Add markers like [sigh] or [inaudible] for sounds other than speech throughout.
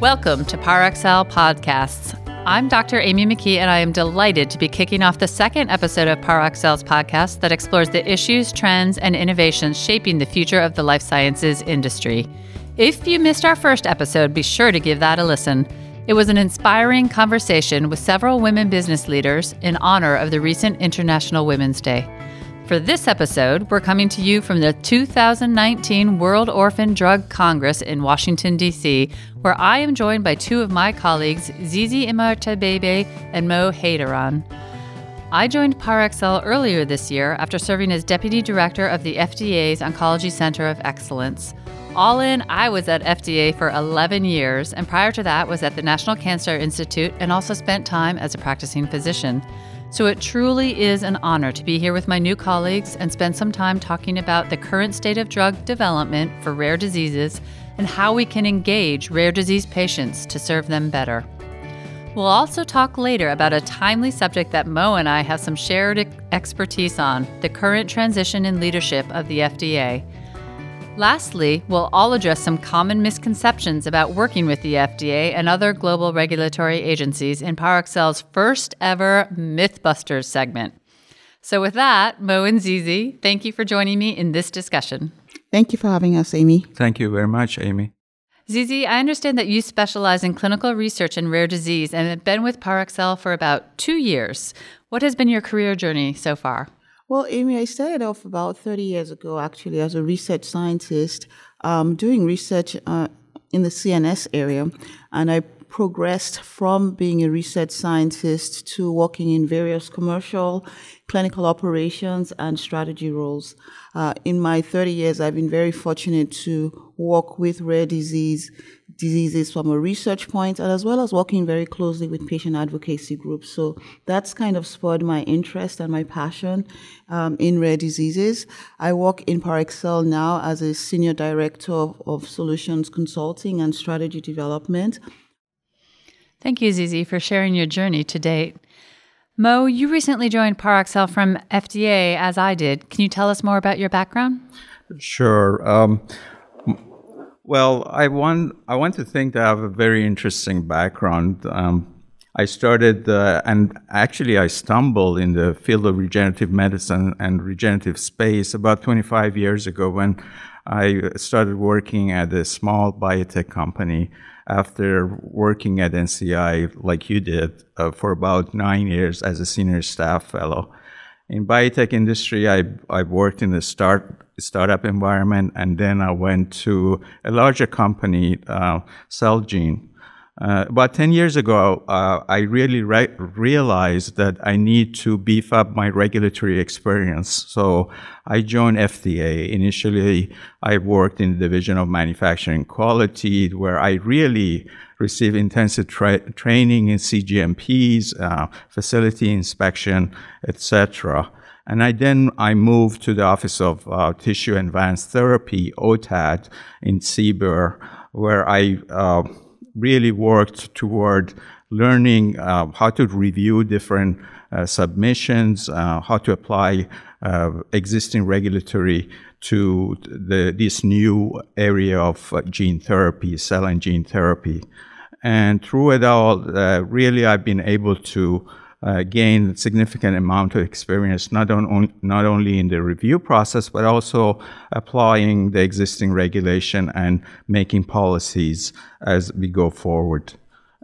Welcome to Parexel Podcasts. I'm Dr. Amy McKee, and I am delighted to be kicking off the second episode of Parexel's podcast that explores the issues, trends, and innovations shaping the future of the life sciences industry. If you missed our first episode, be sure to give that a listen. It was an inspiring conversation with several women business leaders in honor of the recent International Women's Day. For this episode, we're coming to you from the 2019 World Orphan Drug Congress in Washington, D.C., where I am joined by two of my colleagues, Zizi Imatorbhebhe and Mo Heidaran. I joined Parexel earlier this year after serving as Deputy Director of the FDA's Oncology Center of Excellence. All in, I was at FDA for 11 years, and prior to that was at the National Cancer Institute and also spent time as a practicing physician. So it truly is an honor to be here with my new colleagues and spend some time talking about the current state of drug development for rare diseases and how we can engage rare disease patients to serve them better. We'll also talk later about a timely subject that Mo and I have some shared expertise on the current transition in leadership of the FDA. Lastly, we'll all address some common misconceptions about working with the FDA and other global regulatory agencies in Parexel's first ever Mythbusters segment. So, with that, Mo and Zizi, thank you for joining me in this discussion. Thank you for having us, Amy. Thank you very much, Amy. Zizi, I understand that you specialize in clinical research in rare disease and have been with Parexel for about two years. What has been your career journey so far? Well, Amy, I started off about 30 years ago actually as a research scientist um, doing research uh, in the CNS area. And I progressed from being a research scientist to working in various commercial, clinical operations, and strategy roles. Uh, in my 30 years, I've been very fortunate to work with rare disease diseases from a research point and as well as working very closely with patient advocacy groups. So that's kind of spurred my interest and my passion um, in rare diseases. I work in Parexel now as a senior director of, of solutions consulting and strategy development. Thank you, Zizi, for sharing your journey to date. Mo, you recently joined Parexel from FDA, as I did. Can you tell us more about your background? Sure. Um, well, I want I want to think that I have a very interesting background. Um, I started, uh, and actually, I stumbled in the field of regenerative medicine and regenerative space about 25 years ago when I started working at a small biotech company after working at NCI, like you did, uh, for about nine years as a senior staff fellow. In biotech industry, I I worked in the start startup environment, and then I went to a larger company, uh, Celgene. Uh, about 10 years ago, uh, I really re- realized that I need to beef up my regulatory experience. So I joined FDA. Initially, I worked in the division of manufacturing quality, where I really received intensive tra- training in CGMPs, uh, facility inspection, etc. And I then I moved to the Office of uh, Tissue Advanced Therapy, OTAT, in CBER, where I uh, really worked toward learning uh, how to review different uh, submissions, uh, how to apply uh, existing regulatory to the, this new area of gene therapy, cell and gene therapy. And through it all, really, I've been able to uh, gain significant amount of experience, not, on, not only in the review process, but also applying the existing regulation and making policies as we go forward.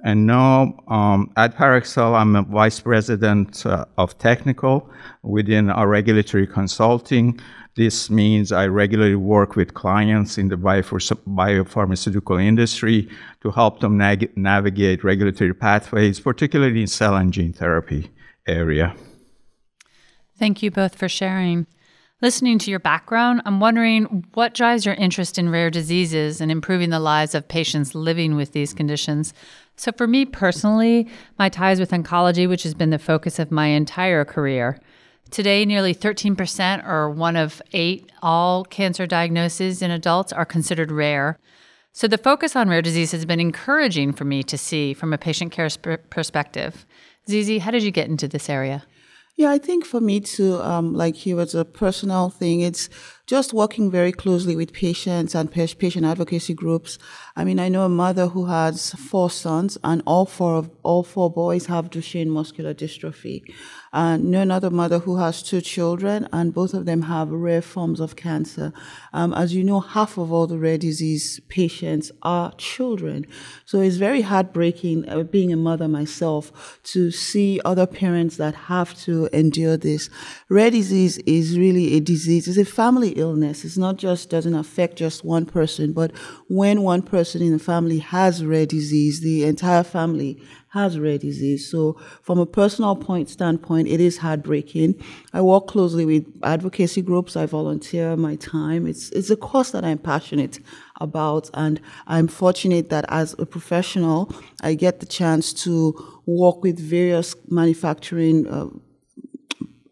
And now um, at Parexel, I'm a vice president uh, of technical within our regulatory consulting. This means I regularly work with clients in the biopharmaceutical industry to help them navigate regulatory pathways, particularly in cell and gene therapy area. Thank you both for sharing. Listening to your background, I'm wondering what drives your interest in rare diseases and improving the lives of patients living with these conditions. So, for me personally, my ties with oncology, which has been the focus of my entire career. Today, nearly 13%, or one of eight, all cancer diagnoses in adults are considered rare. So, the focus on rare disease has been encouraging for me to see from a patient care sp- perspective. Zizi, how did you get into this area? Yeah, I think for me too, um, like you, it's a personal thing. It's just working very closely with patients and patient advocacy groups. I mean, I know a mother who has four sons, and all four of all four boys have Duchenne muscular dystrophy. I know another mother who has two children, and both of them have rare forms of cancer. Um, as you know, half of all the rare disease patients are children. So it's very heartbreaking, uh, being a mother myself, to see other parents that have to endure this. Rare disease is really a disease, it's a family illness. It's not just, doesn't affect just one person, but when one person in the family has rare disease, the entire family has rare disease. So, from a personal point standpoint, it is heartbreaking. I work closely with advocacy groups. I volunteer my time. It's it's a cause that I'm passionate about, and I'm fortunate that as a professional, I get the chance to work with various manufacturing. Uh,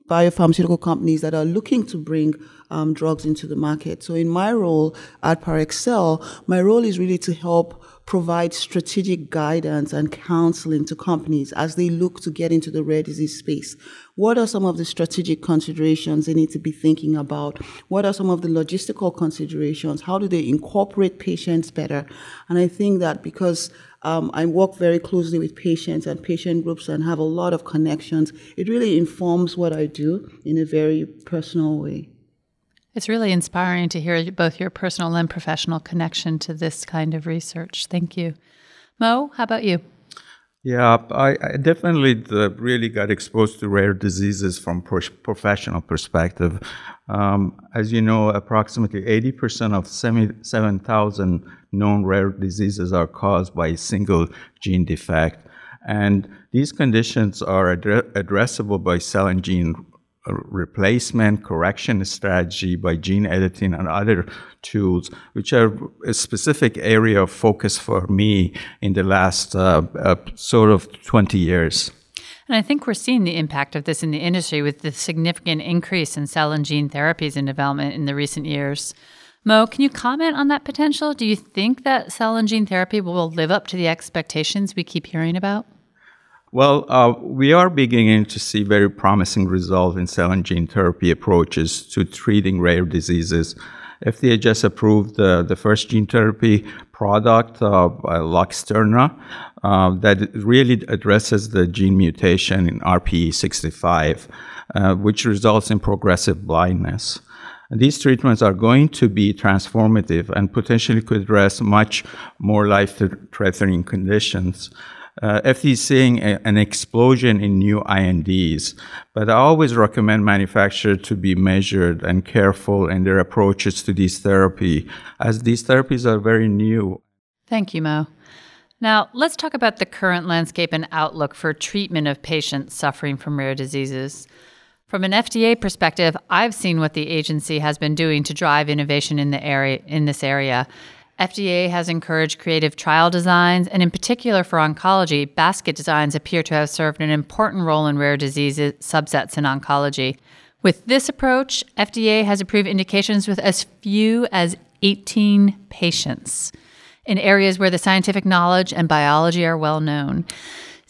biopharmaceutical companies that are looking to bring um, drugs into the market. So, in my role at Parexel, my role is really to help provide strategic guidance and counseling to companies as they look to get into the rare disease space. What are some of the strategic considerations they need to be thinking about? What are some of the logistical considerations? How do they incorporate patients better? And I think that because um, I work very closely with patients and patient groups and have a lot of connections, it really informs what I do in a very personal way. It's really inspiring to hear both your personal and professional connection to this kind of research. Thank you. Mo, how about you? Yeah, I, I definitely uh, really got exposed to rare diseases from pro- professional perspective. Um, as you know, approximately 80% of 7,000 known rare diseases are caused by a single gene defect. And these conditions are addressable by cell and gene replacement correction strategy by gene editing and other tools, which are a specific area of focus for me in the last uh, uh, sort of 20 years. And I think we're seeing the impact of this in the industry with the significant increase in cell and gene therapies in development in the recent years. Mo, can you comment on that potential? Do you think that cell and gene therapy will live up to the expectations we keep hearing about? Well, uh, we are beginning to see very promising results in cell and gene therapy approaches to treating rare diseases. FDA just approved uh, the first gene therapy product, uh, Luxturna, uh, that really addresses the gene mutation in RPE65, uh, which results in progressive blindness. These treatments are going to be transformative and potentially could address much more life threatening conditions uh, FDA is seeing a, an explosion in new INDs, but I always recommend manufacturers to be measured and careful in their approaches to these therapy, as these therapies are very new. Thank you, Mo. Now, let's talk about the current landscape and outlook for treatment of patients suffering from rare diseases. From an FDA perspective, I've seen what the agency has been doing to drive innovation in the area in this area. FDA has encouraged creative trial designs, and in particular for oncology, basket designs appear to have served an important role in rare disease subsets in oncology. With this approach, FDA has approved indications with as few as 18 patients in areas where the scientific knowledge and biology are well known.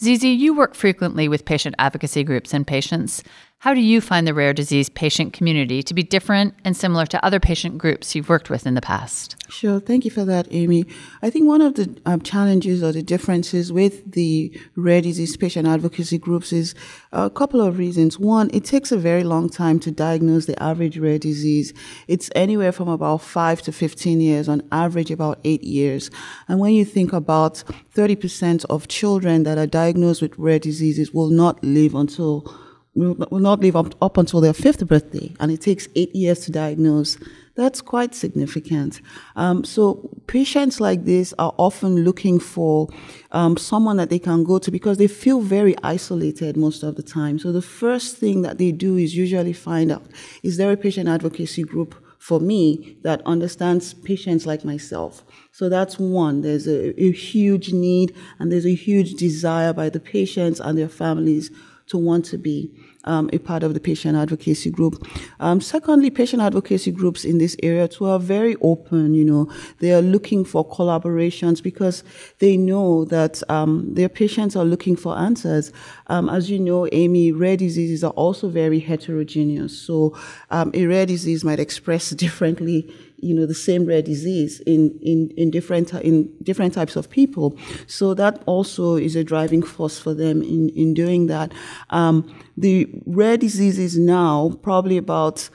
Zizi, you work frequently with patient advocacy groups and patients. How do you find the rare disease patient community to be different and similar to other patient groups you've worked with in the past? Sure. Thank you for that, Amy. I think one of the um, challenges or the differences with the rare disease patient advocacy groups is a couple of reasons. One, it takes a very long time to diagnose the average rare disease. It's anywhere from about five to 15 years, on average, about eight years. And when you think about 30% of children that are diagnosed with rare diseases will not live until will, not live up, up until their fifth birthday, and it takes eight years to diagnose. That's quite significant. Um, so patients like this are often looking for um, someone that they can go to because they feel very isolated most of the time. So the first thing that they do is usually find out, is there a patient advocacy group for me that understands patients like myself? So that's one. There's a, a huge need and there's a huge desire by the patients and their families to want to be um, a part of the patient advocacy group. Um, secondly, patient advocacy groups in this area too are very open. You know, they are looking for collaborations because they know that um, their patients are looking for answers. Um, as you know, Amy, rare diseases are also very heterogeneous. So um, a rare disease might express [laughs] differently you know the same rare disease in in in different in different types of people. So that also is a driving force for them in in doing that. Um, the rare diseases now probably about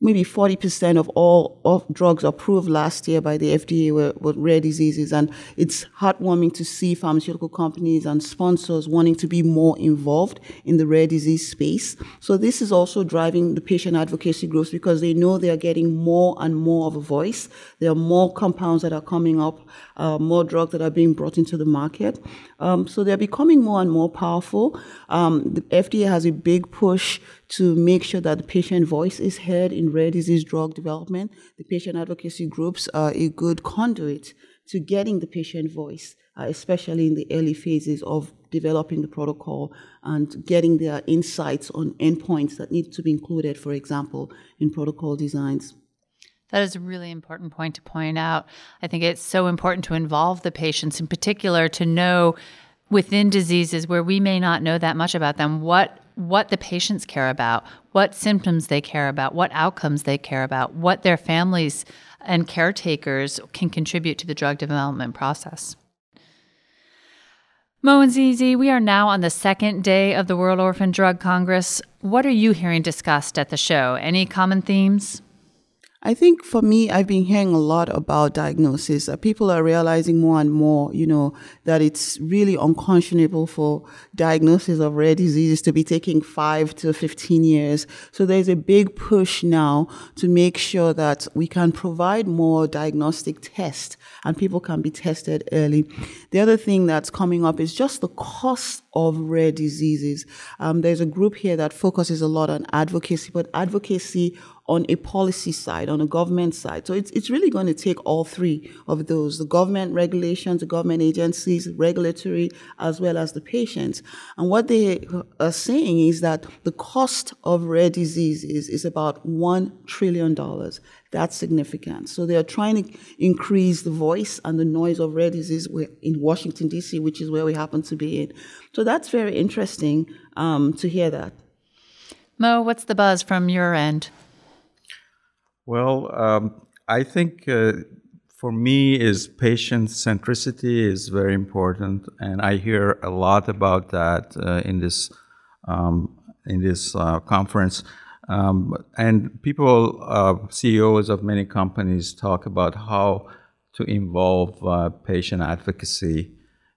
maybe 40% of all of drugs approved last year by the FDA were, were, rare diseases. And it's heartwarming to see pharmaceutical companies and sponsors wanting to be more involved in the rare disease space. So this is also driving the patient advocacy groups because they know they are getting more and more of a voice. There are more compounds that are coming up, uh, more drugs that are being brought into the market. Um, so they're becoming more and more powerful. Um, the FDA has a big push to make sure that the patient voice is heard in rare disease drug development. The patient advocacy groups are a good conduit to getting the patient voice, uh, especially in the early phases of developing the protocol and getting their insights on endpoints that need to be included, for example, in protocol designs. That is a really important point to point out. I think it's so important to involve the patients, in particular, to know within diseases where we may not know that much about them what what the patients care about, what symptoms they care about, what outcomes they care about, what their families and caretakers can contribute to the drug development process. Mo and we are now on the second day of the World Orphan Drug Congress. What are you hearing discussed at the show? Any common themes? I think for me, I've been hearing a lot about diagnosis. Uh, people are realizing more and more, you know, that it's really unconscionable for diagnosis of rare diseases to be taking five to 15 years. So there's a big push now to make sure that we can provide more diagnostic tests and people can be tested early. The other thing that's coming up is just the cost of rare diseases. Um, there's a group here that focuses a lot on advocacy, but advocacy on a policy side, on a government side. So it's, it's really going to take all three of those, the government regulations, the government agencies, regulatory, as well as the patients. And what they are saying is that the cost of rare diseases is about $1 trillion. That's significant. So they are trying to increase the voice and the noise of rare disease in Washington, D.C., which is where we happen to be in. So that's very interesting um, to hear that. Mo, what's the buzz from your end? Well, um, I think uh, for me is patient centricity is very important, and I hear a lot about that uh, in this um, in this uh, conference. Um, and people, uh, CEOs of many companies, talk about how to involve uh, patient advocacy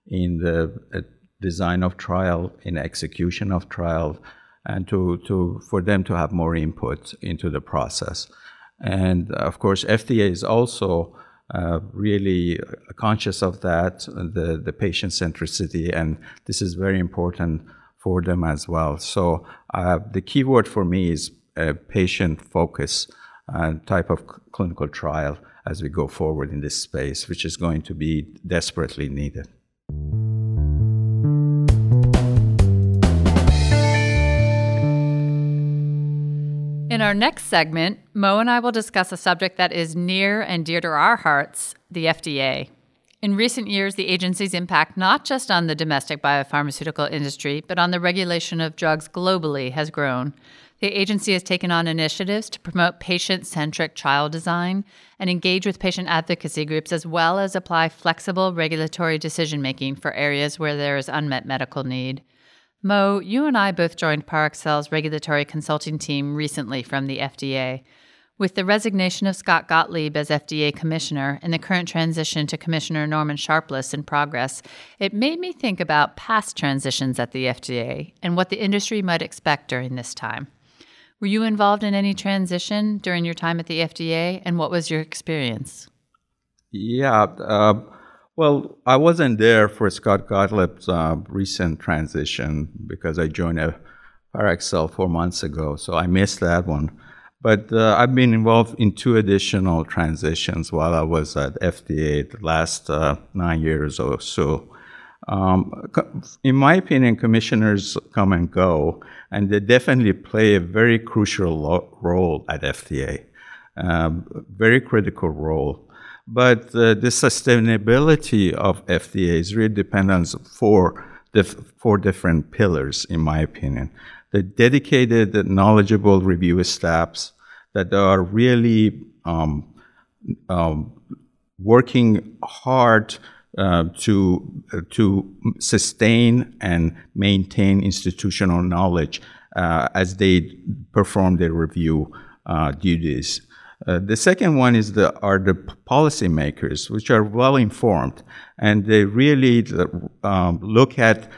in the uh, design of trial, in execution of trial, and to, to for them to have more input into the process. And of course, FDA is also uh, really conscious of that, the, the patient centricity, and this is very important for them as well. So uh, the key word for me is a patient focus uh, type of clinical trial as we go forward in this space, which is going to be desperately needed. In our next segment, Mo and I will discuss a subject that is near and dear to our hearts the FDA. In recent years, the agency's impact not just on the domestic biopharmaceutical industry, but on the regulation of drugs globally has grown. The agency has taken on initiatives to promote patient centric trial design and engage with patient advocacy groups, as well as apply flexible regulatory decision making for areas where there is unmet medical need. Mo, you and I both joined Parexel's regulatory consulting team recently from the FDA. With the resignation of Scott Gottlieb as FDA commissioner and the current transition to Commissioner Norman Sharpless in progress, it made me think about past transitions at the FDA and what the industry might expect during this time. Were you involved in any transition during your time at the FDA, and what was your experience? Yeah. Uh, well, I wasn't there for Scott Gottlieb's uh, recent transition because I joined Parexel four months ago, so I missed that one. But uh, I've been involved in two additional transitions while I was at FDA the last uh, nine years or so. Um, in my opinion, commissioners come and go, and they definitely play a very crucial lo- role at FDA, um, very critical role. But uh, the sustainability of FDA is really dependent on four, dif- four different pillars, in my opinion. The dedicated, knowledgeable review staffs that are really um, um, working hard uh, to uh, to sustain and maintain institutional knowledge uh, as they perform their review uh, duties. Uh, the second one is the are the policymakers, which are well informed, and they really um, look at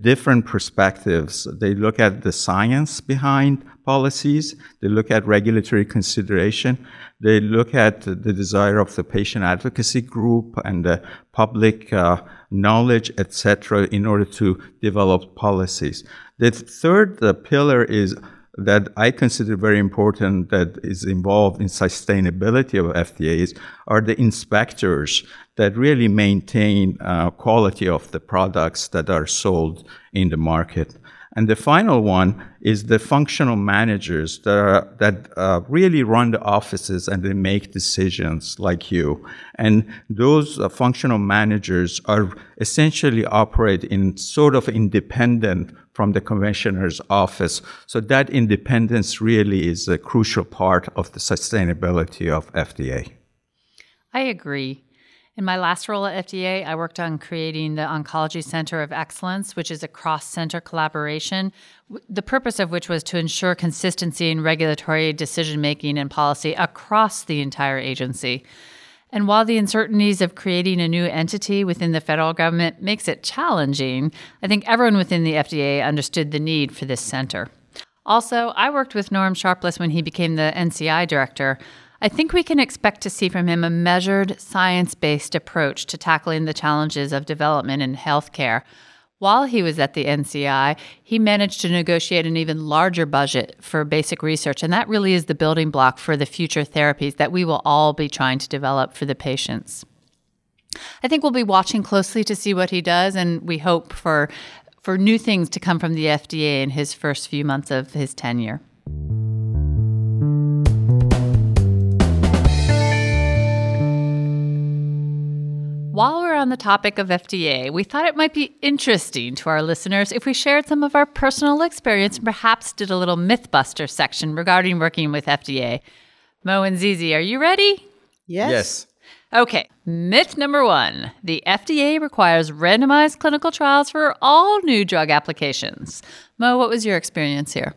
different perspectives. They look at the science behind policies, they look at regulatory consideration, they look at the desire of the patient advocacy group and the public uh, knowledge, etc., in order to develop policies. The third uh, pillar is that I consider very important that is involved in sustainability of FDAs are the inspectors that really maintain uh, quality of the products that are sold in the market. And the final one is the functional managers that, are, that uh, really run the offices and they make decisions like you. And those uh, functional managers are essentially operate in sort of independent from the commissioner's office. So that independence really is a crucial part of the sustainability of FDA. I agree. In my last role at FDA, I worked on creating the Oncology Center of Excellence, which is a cross center collaboration, the purpose of which was to ensure consistency in regulatory decision making and policy across the entire agency. And while the uncertainties of creating a new entity within the federal government makes it challenging, I think everyone within the FDA understood the need for this center. Also, I worked with Norm Sharpless when he became the NCI director. I think we can expect to see from him a measured, science based approach to tackling the challenges of development in healthcare while he was at the NCI, he managed to negotiate an even larger budget for basic research, and that really is the building block for the future therapies that we will all be trying to develop for the patients. I think we'll be watching closely to see what he does, and we hope for for new things to come from the FDA in his first few months of his tenure. While we're on the topic of FDA, we thought it might be interesting to our listeners if we shared some of our personal experience and perhaps did a little Mythbuster section regarding working with FDA. Mo and Zizi, are you ready? Yes. Yes. Okay, myth number one the FDA requires randomized clinical trials for all new drug applications. Mo, what was your experience here?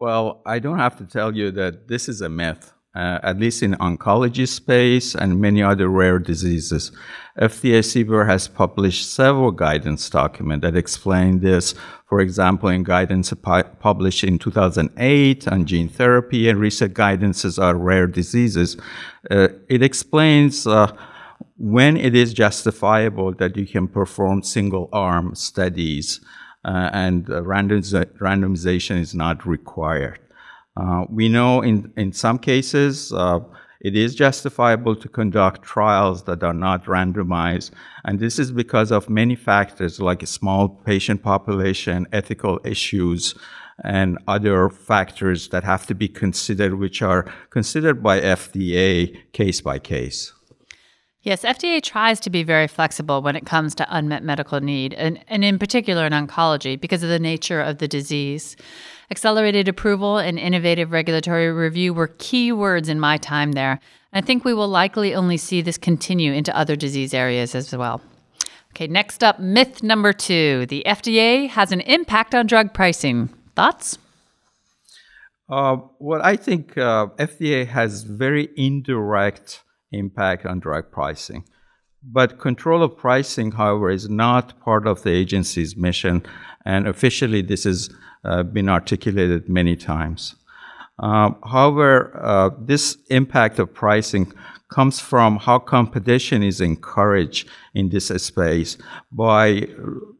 Well, I don't have to tell you that this is a myth uh, at least in oncology space and many other rare diseases. FDA CBER has published several guidance documents that explain this. For example, in guidance published in 2008 on gene therapy and recent guidances on rare diseases, uh, it explains uh, when it is justifiable that you can perform single arm studies uh, and randomization is not required. Uh, we know in, in some cases uh, it is justifiable to conduct trials that are not randomized, and this is because of many factors like a small patient population, ethical issues, and other factors that have to be considered, which are considered by FDA case by case. Yes, FDA tries to be very flexible when it comes to unmet medical need, and, and in particular in oncology because of the nature of the disease. Accelerated approval and innovative regulatory review were key words in my time there. I think we will likely only see this continue into other disease areas as well. Okay, next up, myth number two the FDA has an impact on drug pricing. Thoughts? Uh, well, I think uh, FDA has very indirect impact on drug pricing. But control of pricing, however, is not part of the agency's mission, and officially this has uh, been articulated many times. Uh, however, uh, this impact of pricing comes from how competition is encouraged in this space by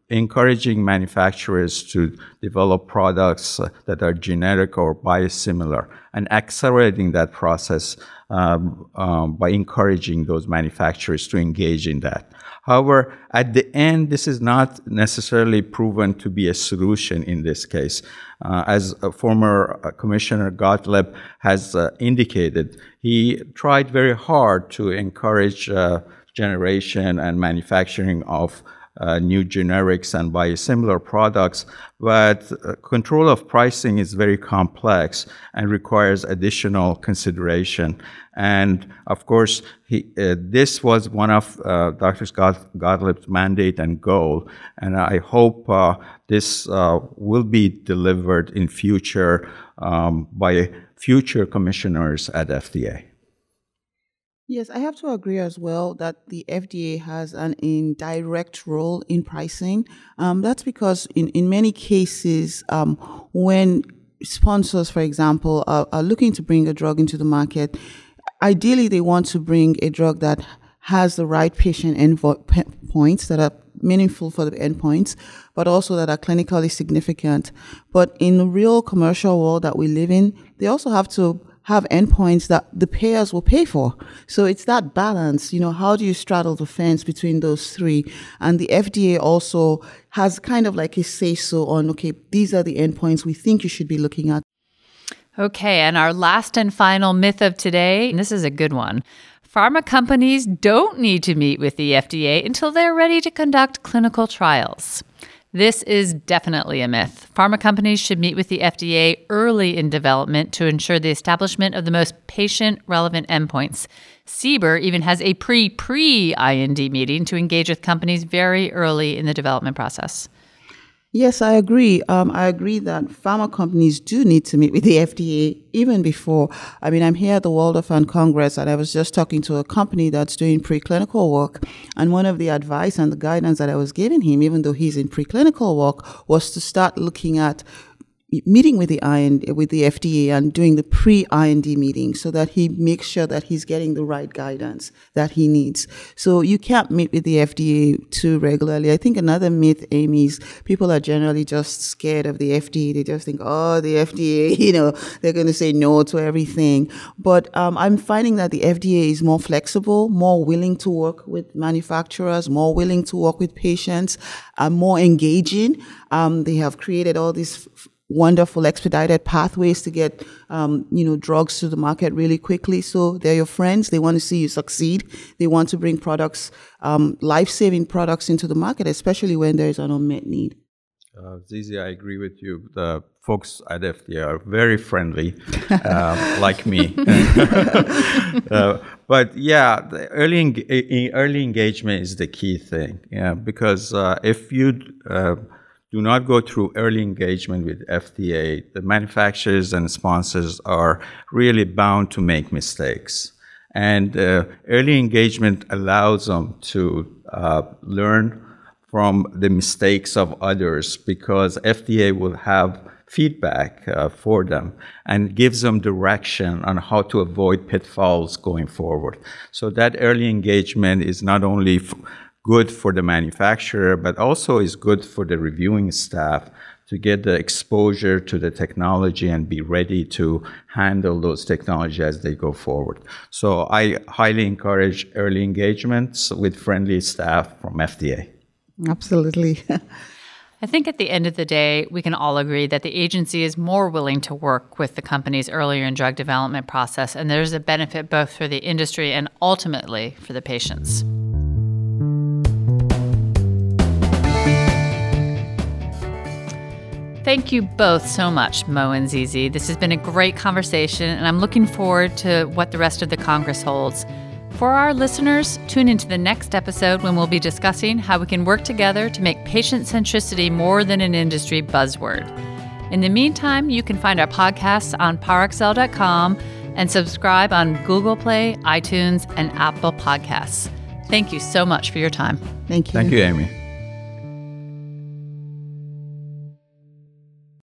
encouraging manufacturers to develop products that are generic or biosimilar and accelerating that process um, um, by encouraging those manufacturers to engage in that. However, at the end, this is not necessarily proven to be a solution in this case. Uh, as former uh, Commissioner Gottlieb has uh, indicated, he tried very hard to encourage uh, generation and manufacturing of uh, new generics and biosimilar products, but uh, control of pricing is very complex and requires additional consideration. And of course, he, uh, this was one of uh, Dr. Scott Gottlieb's mandate and goal. And I hope this will be delivered in future um, by future commissioners at FDA. Yes, I have to agree as well that the FDA has an indirect role in pricing. Um, that's because in, in many cases, um, when sponsors, for example, are, are looking to bring a drug into the market, ideally they want to bring a drug that has the right patient endpoints that are meaningful for the endpoints, but also that are clinically significant. But in the real commercial world that we live in, they also have to have endpoints that the payers will pay for. So it's that balance, you know, how do you straddle the fence between those three? And the FDA also has kind of like a say so on, okay, these are the endpoints we think you should be looking at. Okay, and our last and final myth of today, and this is a good one. Pharma companies don't need to meet with the FDA until they're ready to conduct clinical trials. This is definitely a myth. Pharma companies should meet with the FDA early in development to ensure the establishment of the most patient relevant endpoints. CBER even has a pre pre IND meeting to engage with companies very early in the development process. Yes, I agree. Um, I agree that pharma companies do need to meet with the FDA even before. I mean, I'm here at the World Orphan Congress and I was just talking to a company that's doing preclinical work. And one of the advice and the guidance that I was giving him, even though he's in preclinical work, was to start looking at meeting with the IND, with the FDA and doing the pre-IND meeting so that he makes sure that he's getting the right guidance that he needs. So you can't meet with the FDA too regularly. I think another myth, Amy, is people are generally just scared of the FDA. They just think, oh, the FDA, [laughs] you know, they're going to say no to everything. But um, I'm finding that the FDA is more flexible, more willing to work with manufacturers, more willing to work with patients, uh, more engaging. Um, they have created all these f- wonderful expedited pathways to get um, you know drugs to the market really quickly so they're your friends they want to see you succeed they want to bring products um, life-saving products into the market especially when there's an unmet need uh, Zizi, I agree with you. The folks at FDA are very friendly, uh, [laughs] like me. [laughs] uh, but yeah, the early en- early engagement is the key thing. Yeah, because uh, if you uh, do not go through early engagement with FDA. The manufacturers and sponsors are really bound to make mistakes. And uh, early engagement allows them to uh, learn from the mistakes of others because FDA will have feedback uh, for them and gives them direction on how to avoid pitfalls going forward. So that early engagement is not only f- good for the manufacturer, but also is good for the reviewing staff to get the exposure to the technology and be ready to handle those technology as they go forward. So I highly encourage early engagements with friendly staff from FDA. Absolutely. [laughs] I think at the end of the day, we can all agree that the agency is more willing to work with the companies earlier in drug development process, and there's a benefit both for the industry and ultimately for the patients. Thank you both so much, Mo and Zizi. This has been a great conversation, and I'm looking forward to what the rest of the Congress holds. For our listeners, tune into the next episode when we'll be discussing how we can work together to make patient centricity more than an industry buzzword. In the meantime, you can find our podcasts on parexel.com and subscribe on Google Play, iTunes, and Apple Podcasts. Thank you so much for your time. Thank you. Thank you, Amy.